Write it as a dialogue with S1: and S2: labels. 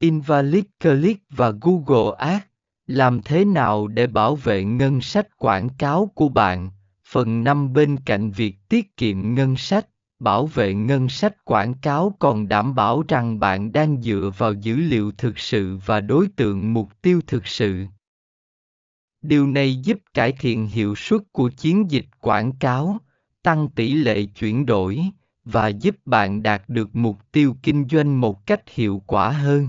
S1: Invalid Click và Google Ads. Làm thế nào để bảo vệ ngân sách quảng cáo của bạn? Phần 5 bên cạnh việc tiết kiệm ngân sách, bảo vệ ngân sách quảng cáo còn đảm bảo rằng bạn đang dựa vào dữ liệu thực sự và đối tượng mục tiêu thực sự. Điều này giúp cải thiện hiệu suất của chiến dịch quảng cáo, tăng tỷ lệ chuyển đổi và giúp bạn đạt được mục tiêu kinh doanh một cách hiệu quả hơn